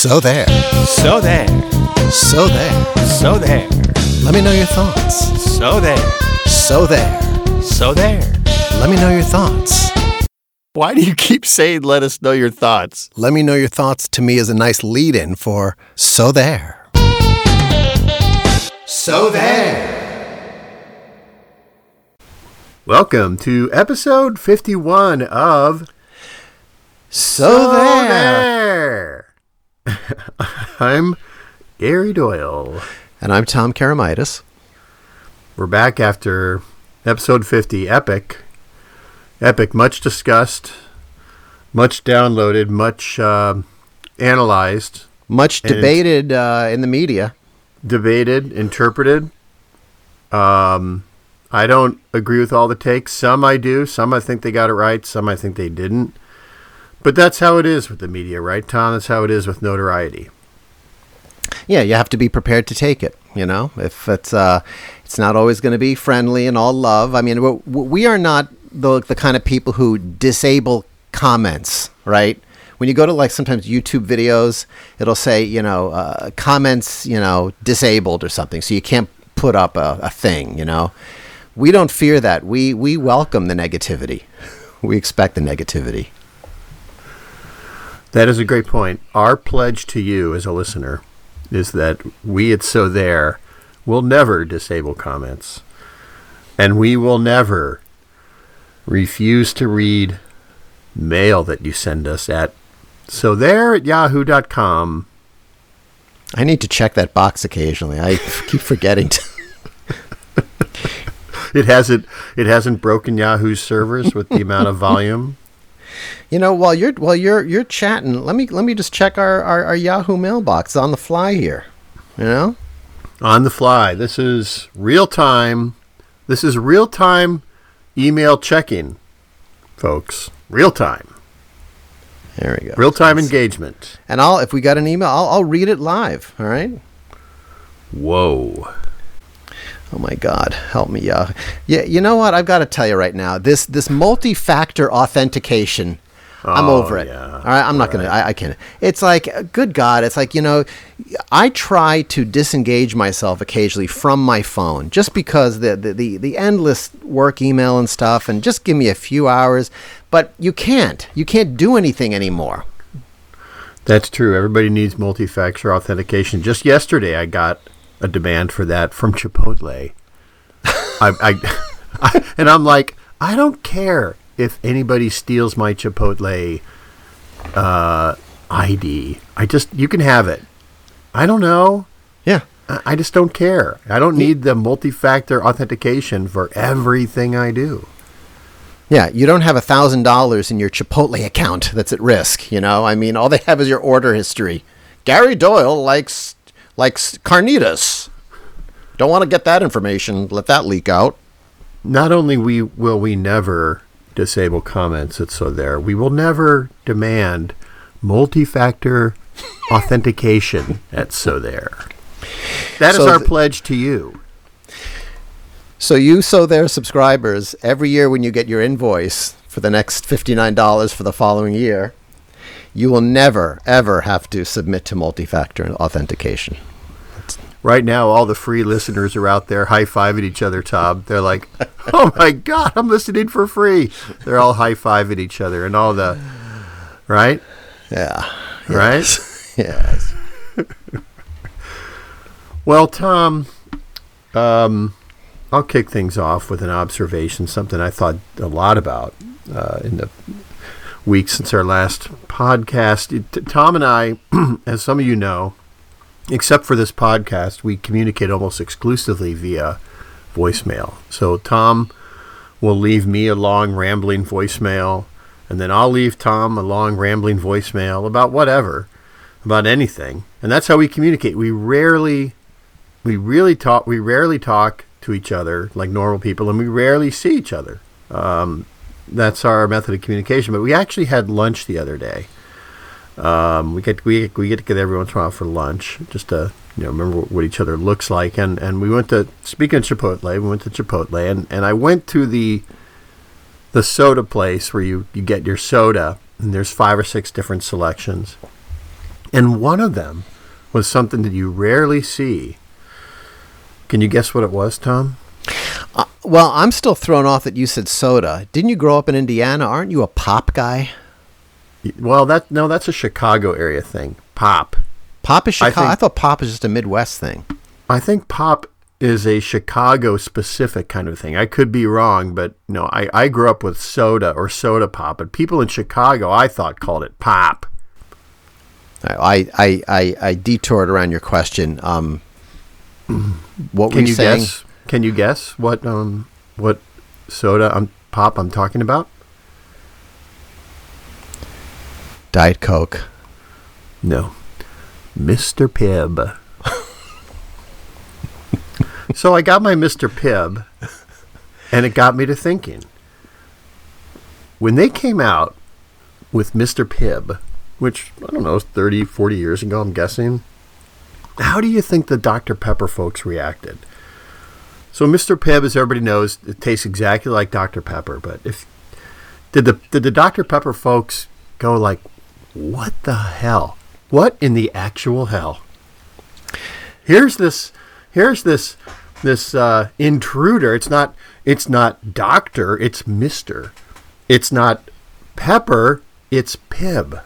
So there. So there. So there. So there. Let me know your thoughts. So there. So there. So there. Let me know your thoughts. Why do you keep saying let us know your thoughts? Let me know your thoughts to me is a nice lead in for So There. So There. Welcome to episode 51 of So, There. There. I'm Gary Doyle. And I'm Tom Karamitis. We're back after episode 50, Epic. Epic, much discussed, much downloaded, much uh, analyzed, Much debated uh, in the media. debated, interpreted. Um, I don't agree with all the takes. Some I do. Some I think they got it right. Some I think they didn't. But that's how it is with the media, right, Tom? That's how it is with notoriety. Yeah, you have to be prepared to take it. You know, if it's uh, it's not always going to be friendly and all love. I mean, we- are not the the kind of people who disable comments, right? When you go to like sometimes YouTube videos, it'll say you know uh, comments you know disabled or something, so you can't put up a, a thing. You know, we don't fear that. We we welcome the negativity. We expect the negativity. That is a great point. Our pledge to you as a listener is that we at So There will never disable comments. And we will never refuse to read mail that you send us at so there at yahoo.com. I need to check that box occasionally. I keep forgetting to. It hasn't it hasn't broken Yahoo's servers with the amount of volume. You know, while you're while you're you're chatting, let me let me just check our, our, our Yahoo mailbox on the fly here. You know? on the fly. This is real time. This is real time email checking, folks. Real time. There we go. Real time engagement. And I'll if we got an email, I'll I'll read it live. All right. Whoa. Oh my God, help me, Yahoo. Yeah, you know what? I've got to tell you right now. This this multi-factor authentication. I'm Oh, over it. yeah. All right, I'm not gonna. I, I can't. It's like, good God, it's like you know, I try to disengage myself occasionally from my phone just because the the, the the endless work email and stuff, and just give me a few hours. But you can't. You can't do anything anymore. That's true. Everybody needs multi factor authentication. Just yesterday, I got a demand for that from Chipotle. I, I, I, and I'm like, I don't care if anybody steals my Chipotle uh, ID. I just, you can have it. I don't know. Yeah. I I just don't care. I don't need the multi-factor authentication for everything I do. Yeah, you don't have a thousand dollars in your Chipotle account that's at risk. You know, I mean, all they have is your order history. Gary Doyle likes likes carnitas. Don't want to get that information. Let that leak out. Not only we will we never disable comments at so there, we will never demand multi-factor authentication at so there. That is So our th- pledge to you. So you so there subscribers every year when you get your invoice for the next fifty nine dollars for the following year, you will never ever have to submit to multi factor authentication. Right now, all the free listeners are out there high-fiving each other, Tom. They're like, oh my God, I'm listening for free. They're all high-fiving each other and all the, right? Yeah. Right? Yes. Well, Tom, um, I'll kick things off with an observation, something I thought a lot about uh, in the weeks since our last podcast. Tom and I, as some of you know, except for this podcast, we communicate almost exclusively via voicemail. So Tom will leave me a long rambling voicemail, and then I'll leave Tom a long rambling voicemail about whatever, about anything. And that's how we communicate. We rarely we really talk we rarely talk to each other like normal people and we rarely see each other um, that's our method of communication but we actually had lunch the other day um, we get we, we get together every once in a while for lunch just to you know remember what each other looks like and and we went to speaking of chipotle we went to chipotle and and i went to the the soda place where you you get your soda and there's five or six different selections And one of them was something that you rarely see. Can you guess what it was, Tom? Well, I'm still thrown off that you said soda. Didn't you grow up in Indiana? Aren't you a pop guy? Well, that no, that's a Chicago area thing. Pop. Pop is I Chicago. I, think- thought pop is just a Midwest thing. I think pop is a Chicago specific kind of thing. I could be wrong, but no, I, I grew up with soda or soda pop, but people in Chicago I thought called it pop. I I I, I detoured around your question. Um, what were Can you you saying? guess? Can you guess what um what soda I'm pop I'm talking about? Diet Coke. No. Mr. Pibb. so I got my Mr. Pibb, and it got me to thinking. When they came out with Mr. Pibb, which, I don't know, 30, 40 years ago, I'm guessing, how do you think the Dr. Pepper folks reacted? So Mr. Pibb, as everybody knows, it tastes exactly like Dr. Pepper, but if did the did the Dr. Pepper folks go like, what the hell? What in the actual hell? Here's this here's this this uh, intruder. It's not it's not doctor, it's Mister. It's not Pepper, it's Pibb.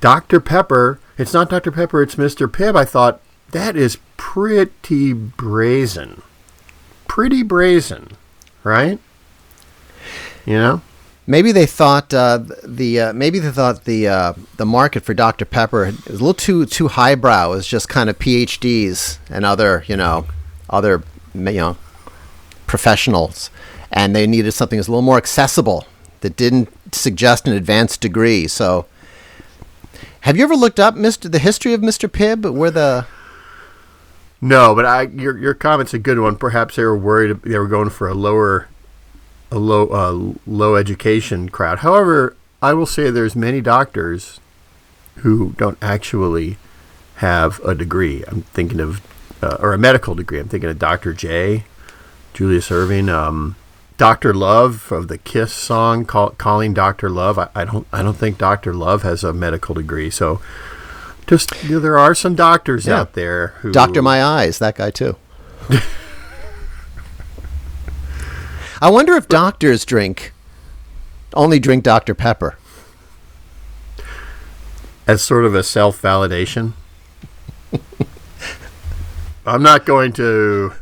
Dr. Pepper, it's not Dr. Pepper, it's Mr. Pibb. I thought that is pretty brazen. Pretty brazen, right? You know? Maybe they thought uh, the uh, maybe they thought the uh, the market for Dr Pepper was a little too too highbrow. Was just kind of PhDs and other you know other you know professionals, and they needed something that was a little more accessible that didn't suggest an advanced degree. So, have you ever looked up Mister the history of Mister Pibb? Where the No, but I your your comment's a good one. Perhaps they were worried they were going for a lower a low uh, low education crowd. However, I will say there's many doctors who don't actually have a degree. I'm thinking of uh, or a medical degree. I'm thinking of Dr. J, Julius Erving, um, Dr. Love of the Kiss song call, calling Dr. Love. I, I don't I don't think Dr. Love has a medical degree. So just you know, there are some doctors Yeah. out there who Doctor My Eyes? That guy too. I wonder if doctors drink only drink Dr Pepper. as sort of a self validation. I'm not going to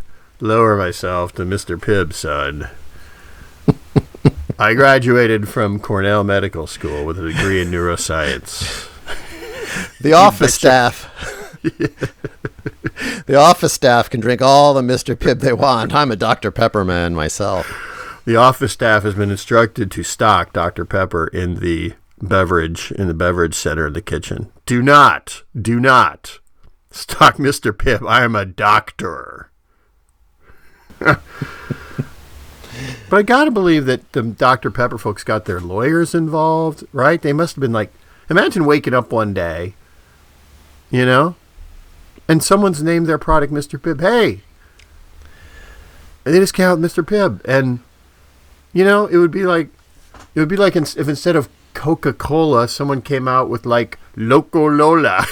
lower myself to Mr. Pibb's son. I graduated from Cornell Medical School with a degree in neuroscience. The office staff. the office staff can drink all the Mr. Pibb they want. I'm a Dr. Pepper man myself. The office staff has been instructed to stock Dr. Pepper in the beverage in the beverage center in the kitchen. Do not, do not stock Mr. Pibb. I am a doctor. but I gotta believe that the Dr. Pepper folks got their lawyers involved, right? They must have been like, imagine waking up one day, you know, and someone's named their product Mr. Pibb. Hey, and they just came out with Mr. Pibb, and you know, it would be like it would be like if instead of Coca Cola, someone came out with like Loco Lola,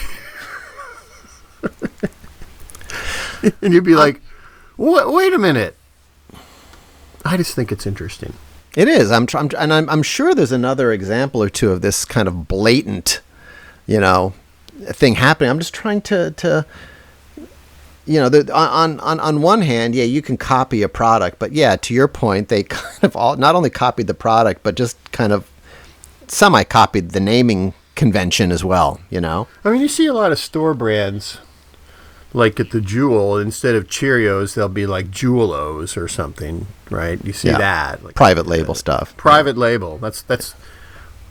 and you'd be like, "Wait, wait a minute." I just think it's interesting. It is. I'm, tr- I'm and I'm, I'm sure there's another example or two of this kind of blatant, you know, thing happening. I'm just trying to to you know, the, on on on one hand, yeah, you can copy a product, but yeah, to your point, they kind of all not only copied the product, but just kind of semi copied the naming convention as well. You know, I mean, you see a lot of store brands, like at the Jewel, instead of Cheerios, they'll be like Jewel-Os or something, right? You see Yeah. that like private uh, label stuff. private label. That's that's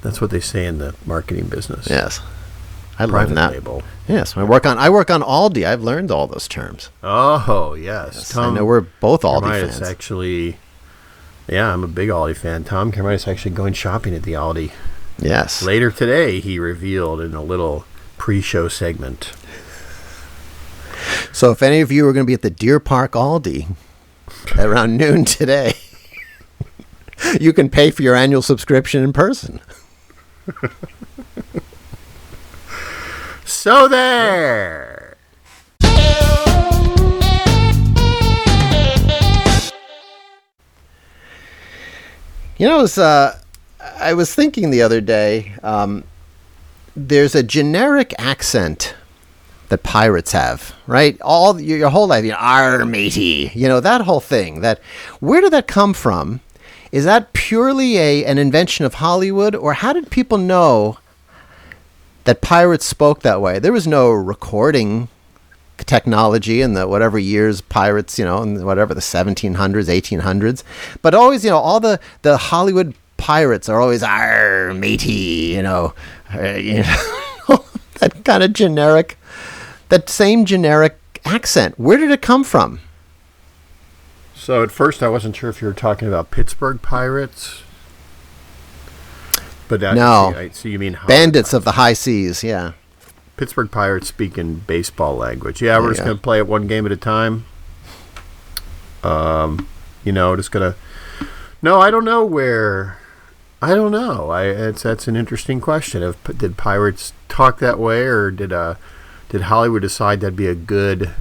that's what they say in the marketing business. Yes, I learned that. label. Yes, I work on I work on Aldi. I've learned all those terms. Oh yes, I know we're both Aldi fans. actually. Yeah, I'm a big Aldi fan. Tom Karamitis actually going shopping at the Aldi Yes. later today. He revealed in a little pre-show segment. So if any of you are going to be at the Deer Park Aldi at around noon today, you can pay for your annual subscription in person. So there. You know, was, uh, I was thinking the other day. Um, there's a generic accent that pirates have, right? All your, whole life, you know, "Arr, matey," you know that whole thing. That where did that come from? Is that purely a an invention of Hollywood, or how did people know that pirates spoke that way? There was no recording technology in the whatever years pirates, you know, in whatever the 1700s, 1800s. But always, you know, all the the Hollywood pirates are always "Arr, matey," you know, uh, you know that kind of generic, that same generic accent. Where did it come from? So at first, I wasn't sure if you were talking about Pittsburgh Pirates. But that, No. I see you mean Bandits of the high seas, yeah. Pittsburgh Pirates speak in baseball language. Yeah, we're just going to play it one game at a time. Um, you know, just gonna. No, I don't know where. I don't know. I it's that's an interesting question. If did pirates talk that way, or did uh did Hollywood decide that'd be a good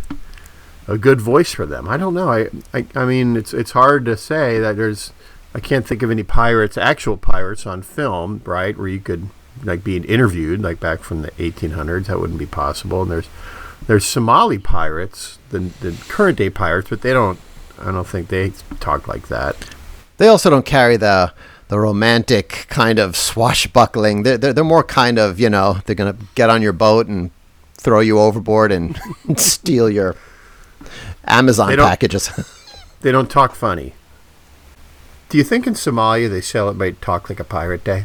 a good voice for them? I don't know. I I, I mean, it's it's hard to say that there's. I can't think of any pirates, actual pirates on film, right, where you could like being interviewed, like back from the 1800s. That wouldn't be possible. And there's there's Somali pirates, the the current day pirates, but they don't. I don't think they talk like that. They also don't carry the the romantic kind of swashbuckling. They're, they're, they're more kind of, you know, they're going to get on your boat and throw you overboard and steal your Amazon They packages. They don't talk funny. Do you think in Somalia they celebrate Talk Like a Pirate Day?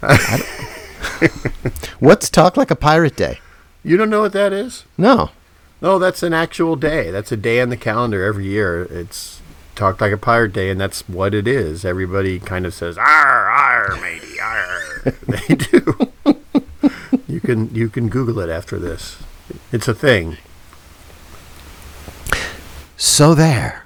What's Talk Like a Pirate Day? You don't know what that is? No. No, that's an actual day. That's a day on the calendar every year. It's Talk Like a Pirate Day, and that's what it is. Everybody kind of says, "Arr, arr, matey, arr." they do. you can you can Google it after this. It's a thing. So there.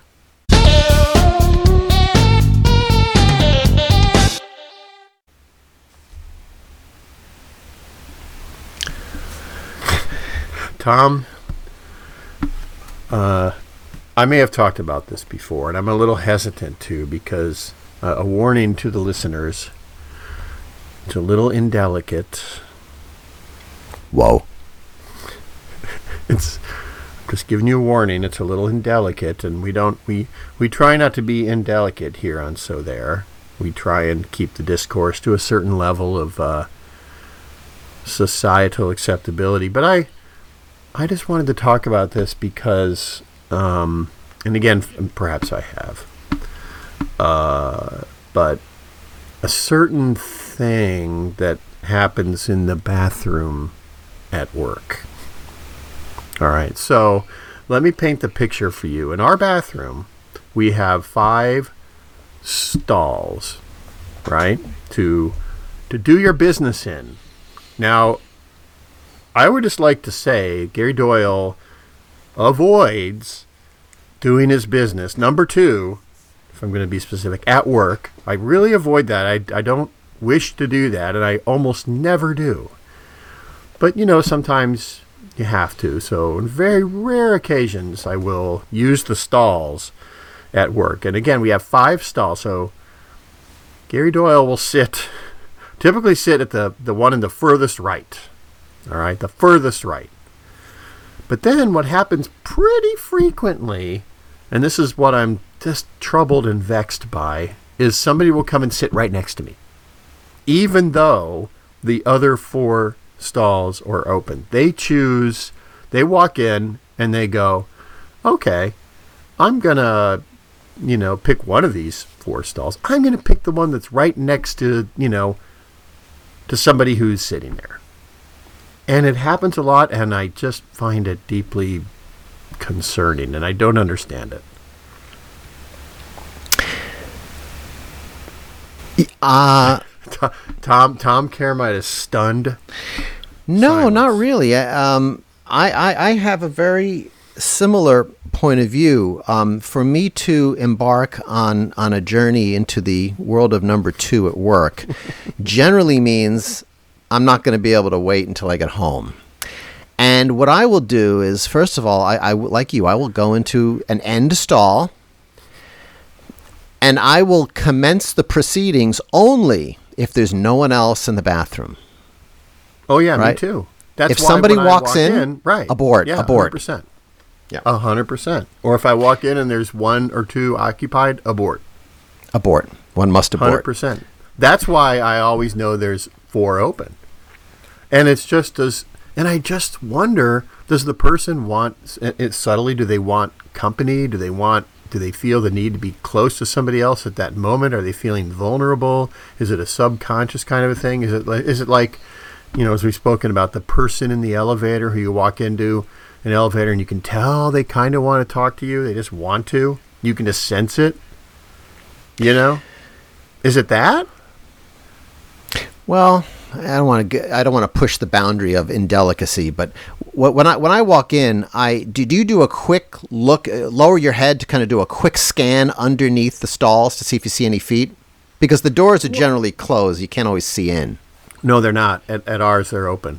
Tom, uh, I may have talked about this before, and I'm a little hesitant to because uh, a warning to the listeners. It's a little indelicate. Whoa. It's just giving you a warning. It's a little indelicate, and we don't we we try not to be indelicate here on So There. We try and keep the discourse to a certain level of uh, societal acceptability. But I I just wanted to talk about this because, um, and again, perhaps I have, uh, but a certain thing that happens in the bathroom at work. All right, so let me paint the picture for you. In our bathroom, we have five stalls, right, to to do your business in. Now, I would just like to say Gary Doyle avoids doing his business. Number two, if I'm going to be specific, at work. I really avoid that. I, I don't wish to do that, and I almost never do. But, you know, sometimes you have to. So, on very rare occasions, I will use the stalls at work. And again, we have five stalls. So, Gary Doyle will sit, typically sit at the, the one in the furthest right. All right, the furthest right. But then what happens pretty frequently, and this is what I'm just troubled and vexed by, is somebody will come and sit right next to me, even though the other four stalls or open. They choose, they walk in and they go, okay, I'm going to, you know, pick one of these four stalls. I'm going to pick the one that's right next to, you know, to somebody who's sitting there. And it happens a lot, and I just find it deeply concerning, and I don't understand it. Uh, Tom Tom Carmite is stunned. No, not really. I- Um, I, I, I have a very similar point of view. Um, for me to embark on on a journey into the world of number two at work, generally means I'm not going to be able to wait until I get home. And what I will do is, first of all, I, I like you, I will go into an end stall, and I will commence the proceedings only if there's no one else in the bathroom. Oh yeah, me too. That's If somebody walks walk in, right, abort, yeah, abort. percent, Yeah. a hundred percent. Or if I walk in and there's one or two occupied, abort, Abort. One must abort. Hundred percent. That's why I always know there's four open, and it's just as. And I just wonder: Does the person want it, subtly? Do they want company? Do they want? Do they feel the need to be close to somebody else at that moment? Are they feeling vulnerable? Is it a subconscious kind of a thing? Is it like? Is it like? You know, as we've spoken about, the person in the elevator who you walk into an elevator and you can tell they kind of want to talk to you. They just want to. You can just sense it. You know, is it that? Well, I don't want to. I don't want to push the boundary of indelicacy, but when I when I walk in, I do. Do you do a quick look, uh, lower your head to kind of do a quick scan underneath the stalls to see if you see any feet? Because the doors are generally closed. You can't always see in. No, they're not. At, at ours, they're open.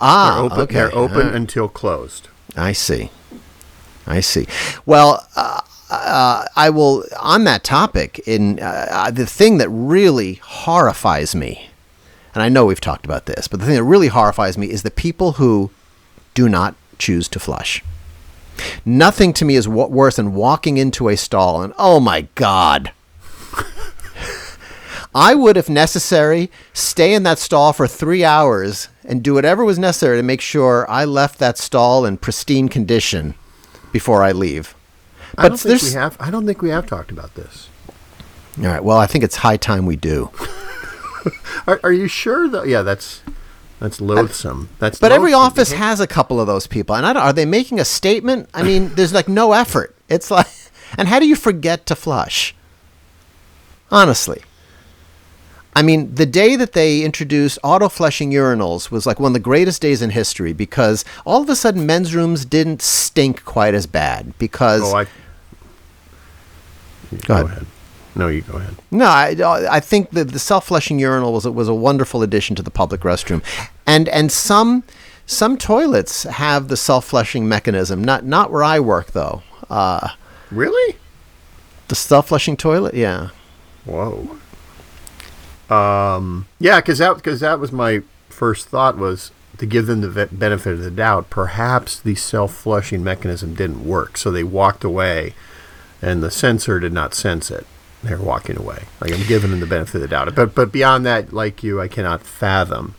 Ah, They're open. okay. They're open right. until closed. I see. I see. Well, uh, uh, I will on that topic. In uh, uh, the thing that really horrifies me, and I know we've talked about this, but the thing that really horrifies me is the people who do not choose to flush. Nothing to me is w- worse than walking into a stall and oh my god. I would, if necessary, stay in that stall for three hours and do whatever was necessary to make sure I left that stall in pristine condition before I leave. I But don't think we have. I don't think we have talked about this. all right. Well, I think it's high time we do. Are, are you sure? Though, yeah, that's that's loathsome. That's But every office has a couple of those people, and I are they making a statement? I mean, there's like no effort. It's like, and how do you forget to flush? Honestly. I mean, the day that they introduced auto flushing urinals was like one of the greatest days in history because all of a sudden men's rooms didn't stink quite as bad because Oh, I. Go ahead. No, you go ahead. No, I, I think that the self-flushing urinal was a, was a wonderful addition to the public restroom, and and some some toilets have the self-flushing mechanism. Not not where I work though. Uh, Really? the self-flushing toilet, yeah. Whoa. Um, yeah, because that because that was my first thought was to give them the benefit of the doubt. Perhaps the self-flushing mechanism didn't work, so they walked away, and the sensor did not sense it. They're walking away. Like I'm giving them the benefit of the doubt. But but beyond that, like you, I cannot fathom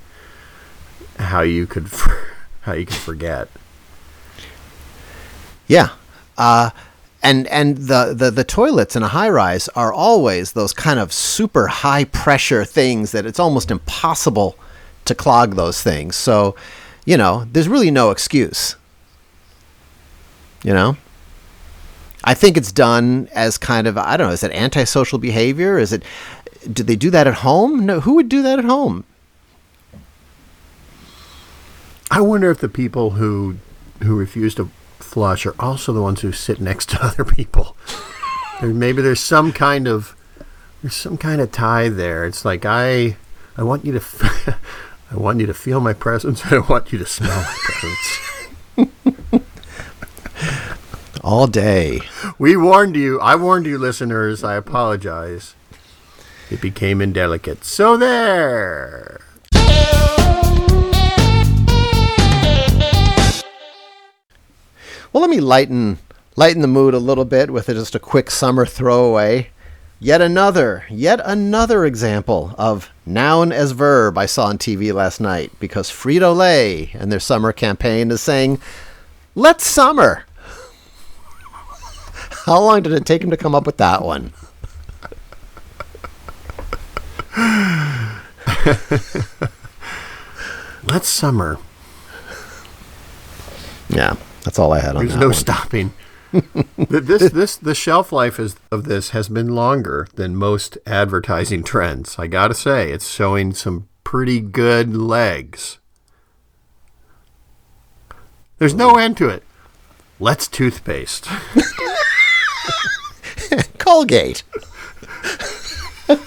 how you could how you could forget. Yeah. Uh, and and the, the, the toilets in a high rise are always those kind of super high pressure things that it's almost impossible to clog those things. So, you know, there's really no excuse. You know? I think it's done as kind of I don't know, is it antisocial behavior? Is it do they do that at home? No, who would do that at home? I wonder if the people who who refuse to flush are also the ones who sit next to other people. There, maybe there's some kind of there's some kind of tie there. It's like I I want you to f- I want you to feel my presence. I want you to smell my presence. All day. We warned you. I warned you, listeners. I apologize. It became indelicate. So there. Well, let me lighten lighten the mood a little bit with just a quick summer throwaway. Yet another, yet another example of noun as verb I saw on TV last night because Frito Lay and their summer campaign is saying, "Let's summer." How long did it take him to come up with that one? Let's summer. Yeah, that's all I had on There's that no one. stopping. This this the shelf life is, of this has been longer than most advertising trends. I got to say, it's showing some pretty good legs. There's no end to it. let's toothpaste. Colgate.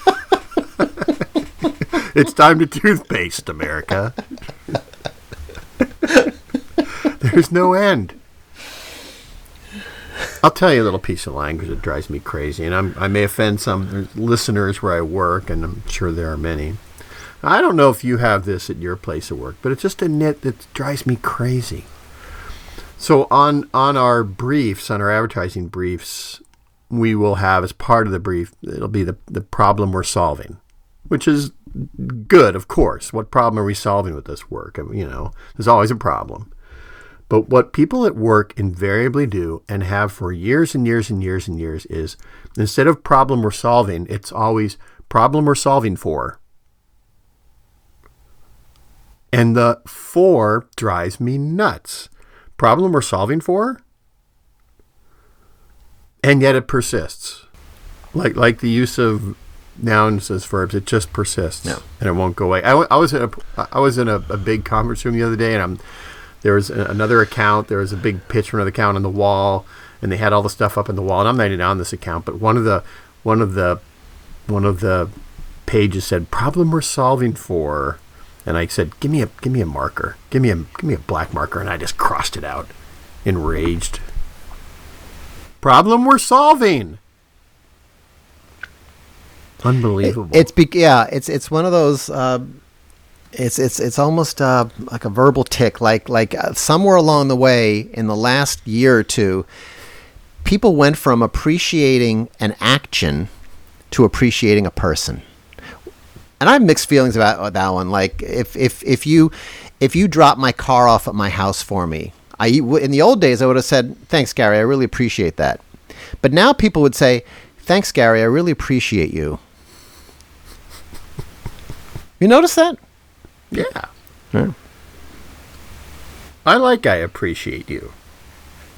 it's time to toothpaste, America. There's no end. I'll tell you a little piece of language that drives me crazy, and I'm, I may offend some listeners where I work, and I'm sure there are many. I don't know if you have this at your place of work, but it's just a nit that drives me crazy. So on on our briefs, on our advertising briefs, we will have as part of the brief, it'll be the, the problem we're solving, which is good, of course. What problem are we solving with this work? You know, there's always a problem. But what people at work invariably do and have for years and years and years and years is instead of problem we're solving, it's always problem we're solving for. And the for drives me nuts. Problem we're solving for? And yet it persists. Like like the use of nouns as verbs, it just persists Yeah. and it won't go away. I, I was in a I was in a, a big conference room the other day, and I'm there was a, another account. There was a big pitch from another account on the wall, and they had all the stuff up in the wall. And I'm not even on this account, but one of the one of the one of the pages said problem we're solving for, and I said give me a give me a marker, give me a give me a black marker, and I just crossed it out, enraged. Problem we're solving. Unbelievable. It's be- yeah, it's it's one of those. Uh, it's it's it's almost uh, like a verbal tic. Like like uh, somewhere along the way in the last year or two, people went from appreciating an action to appreciating a person. And I have mixed feelings about that one. Like if if if you if you drop my car off at my house for me, I in the old days I would have said thanks, Gary. I really appreciate that. But now people would say thanks, Gary. I really appreciate you. You notice that? Yeah. Yeah. I like I appreciate you.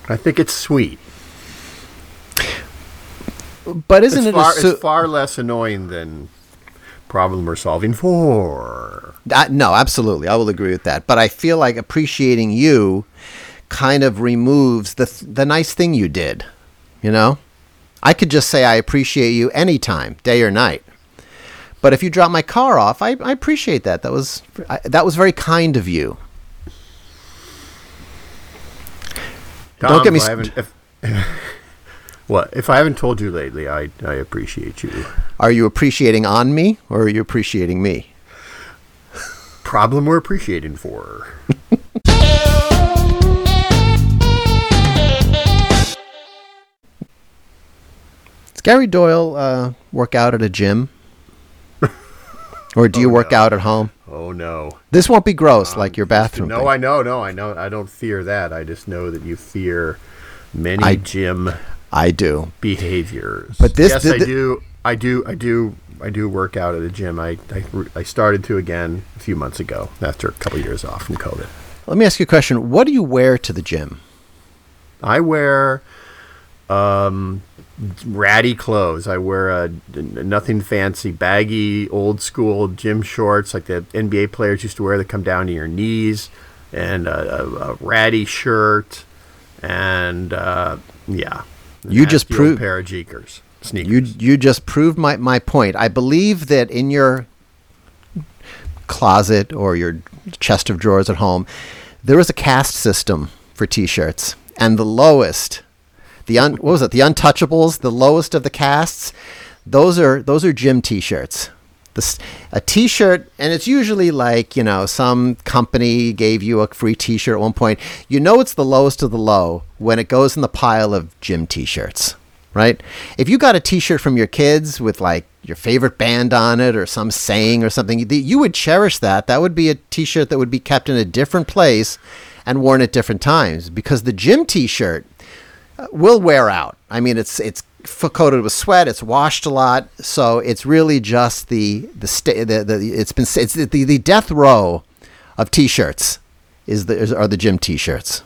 I think it's sweet. But isn't it's, it far, assu- it's far less annoying than problem we're solving for. Uh, no, absolutely. I will agree with that. But I feel like appreciating you kind of removes the th- the nice thing you did. You know, I could just say I appreciate you anytime, day or night. But if you drop my car off, I, I appreciate that. That was I, that was very kind of you. Don't get me st- if, what if I haven't told you lately? I I appreciate you. Are you appreciating on me or are you appreciating me? Problem we're appreciating for. Does Gary Doyle uh, work out at a gym? Or do you work no. out at home? Oh no. This won't be gross like your bathroom. No, thing. I know, no, I know. I don't fear that. I just know that you fear many I- gym I do. behaviors. But this- yes, th- I th- do. I do. I do. I do work out at a gym. I, I I started to again a few months ago after a couple years off from COVID. Let me ask you a question. What do you wear to the gym? I wear um, ratty clothes. I wear a, nothing fancy, baggy, old school gym shorts like the NBA players used to wear that come down to your knees, and a, a, a ratty shirt, and uh, yeah. You just proved- pair of Jeekers sneakers. You you just proved my, my point. I believe that in your closet or your chest of drawers at home, there is a caste system for t-shirts, and the lowest, the un, what was it? The untouchables, the lowest of the castes. Those are those are gym t-shirts. The, s- a t-shirt, and it's usually like you know some company gave you a free t-shirt at one point. You know it's the lowest of the low when it goes in the pile of gym t-shirts right? If you got a T-shirt from your kids with like your favorite band on it or some saying or something, you- would cherish that. That would be a T-shirt that would be kept in a different place and worn at different times because the gym T-shirt will wear out. I mean, it's it's coated with sweat. It's washed a lot, so it's really just the the sta- the, the it's been it's the, the death row of T-shirts is the is, are the gym T-shirts.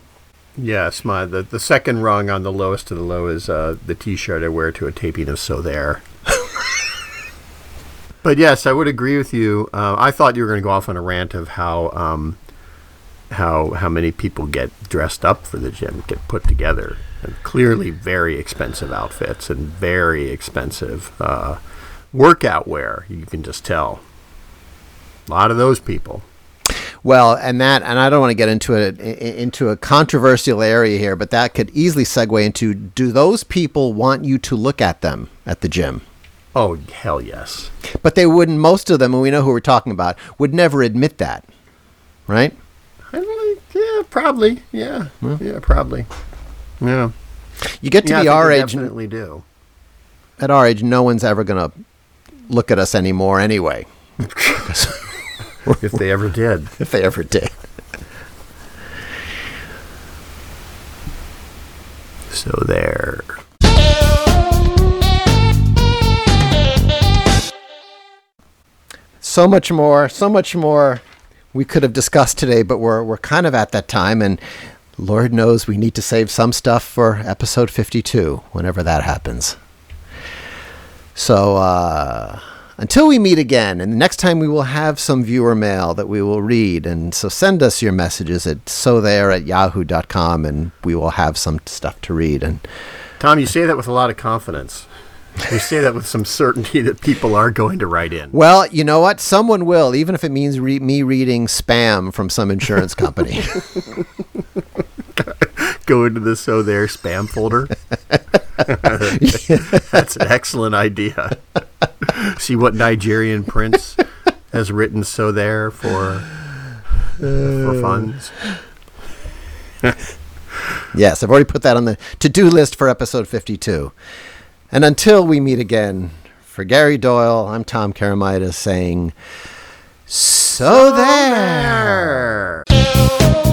Yes, my the, the second rung on the lowest of the low is uh, the T-shirt I wear to a taping of So There. but yes, I would agree with you. Uh, I thought you were going to go off on a rant of how um, how how many people get dressed up for the gym, get put together, clearly very expensive outfits and very expensive uh, workout wear. You can just tell. A lot of those people. Well, and that, and I don't want to get into it into a controversial area here, but that could easily segue into: Do those people want you to look at them at the gym? Oh hell yes! But they wouldn't. Most of them, and we know who we're talking about, would never admit that, right? I really, yeah, probably, yeah, yeah, probably, yeah. You get to yeah, be I our they age. Definitely do. At our age, no one's ever gonna look at us anymore, anyway. If they ever did. if they ever did. So there. so much more, so much more we could have discussed today, but we're we're kind of at that time, and Lord knows we need to save some stuff for episode fifty-two, whenever that happens. So uh, until we meet again, and next time we will have some viewer mail that we will read, and so send us your messages at so there at yahoo.com, and we will have some stuff to read. And Tom, you say that with a lot of confidence. You say that with some certainty that people are going to write in. well, you know what? Someone will, even if it means re- me reading spam from some insurance company. Go into the so there spam folder. That's an excellent idea. See what Nigerian prince has written so there for for funds. Yes, I've already put that on the to do list for episode 52. And until we meet again, for Gary Doyle, I'm Tom Karamitis saying, So there. There.